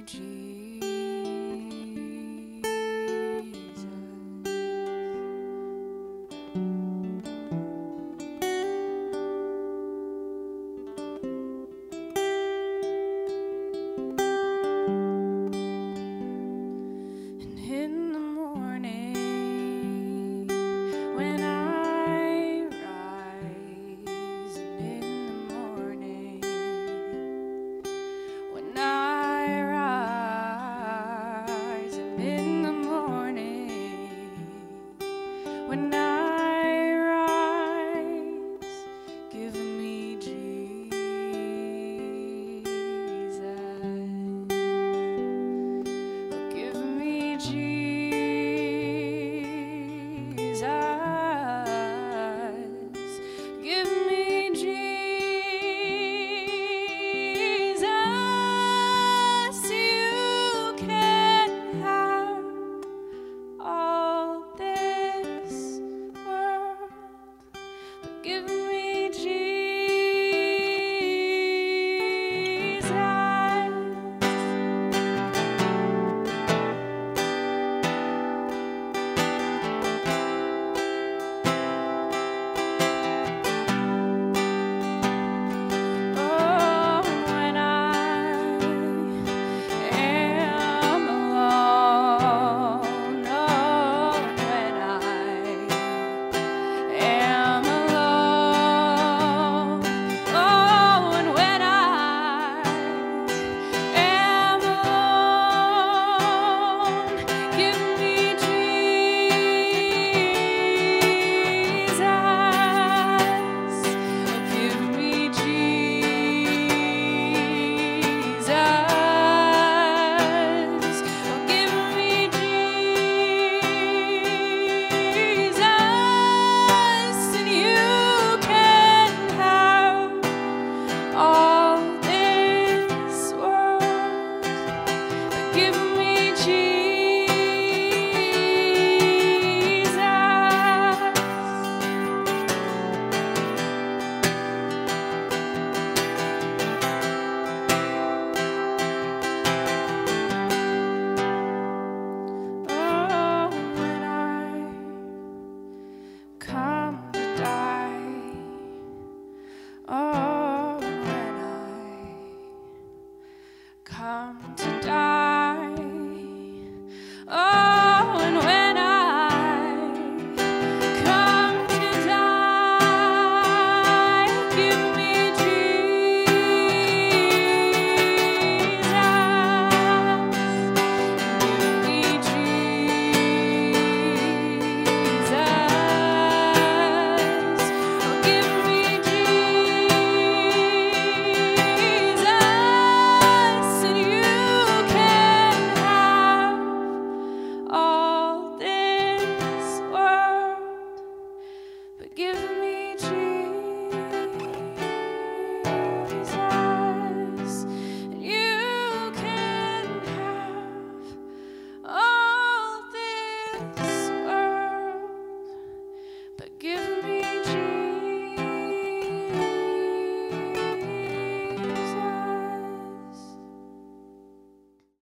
G.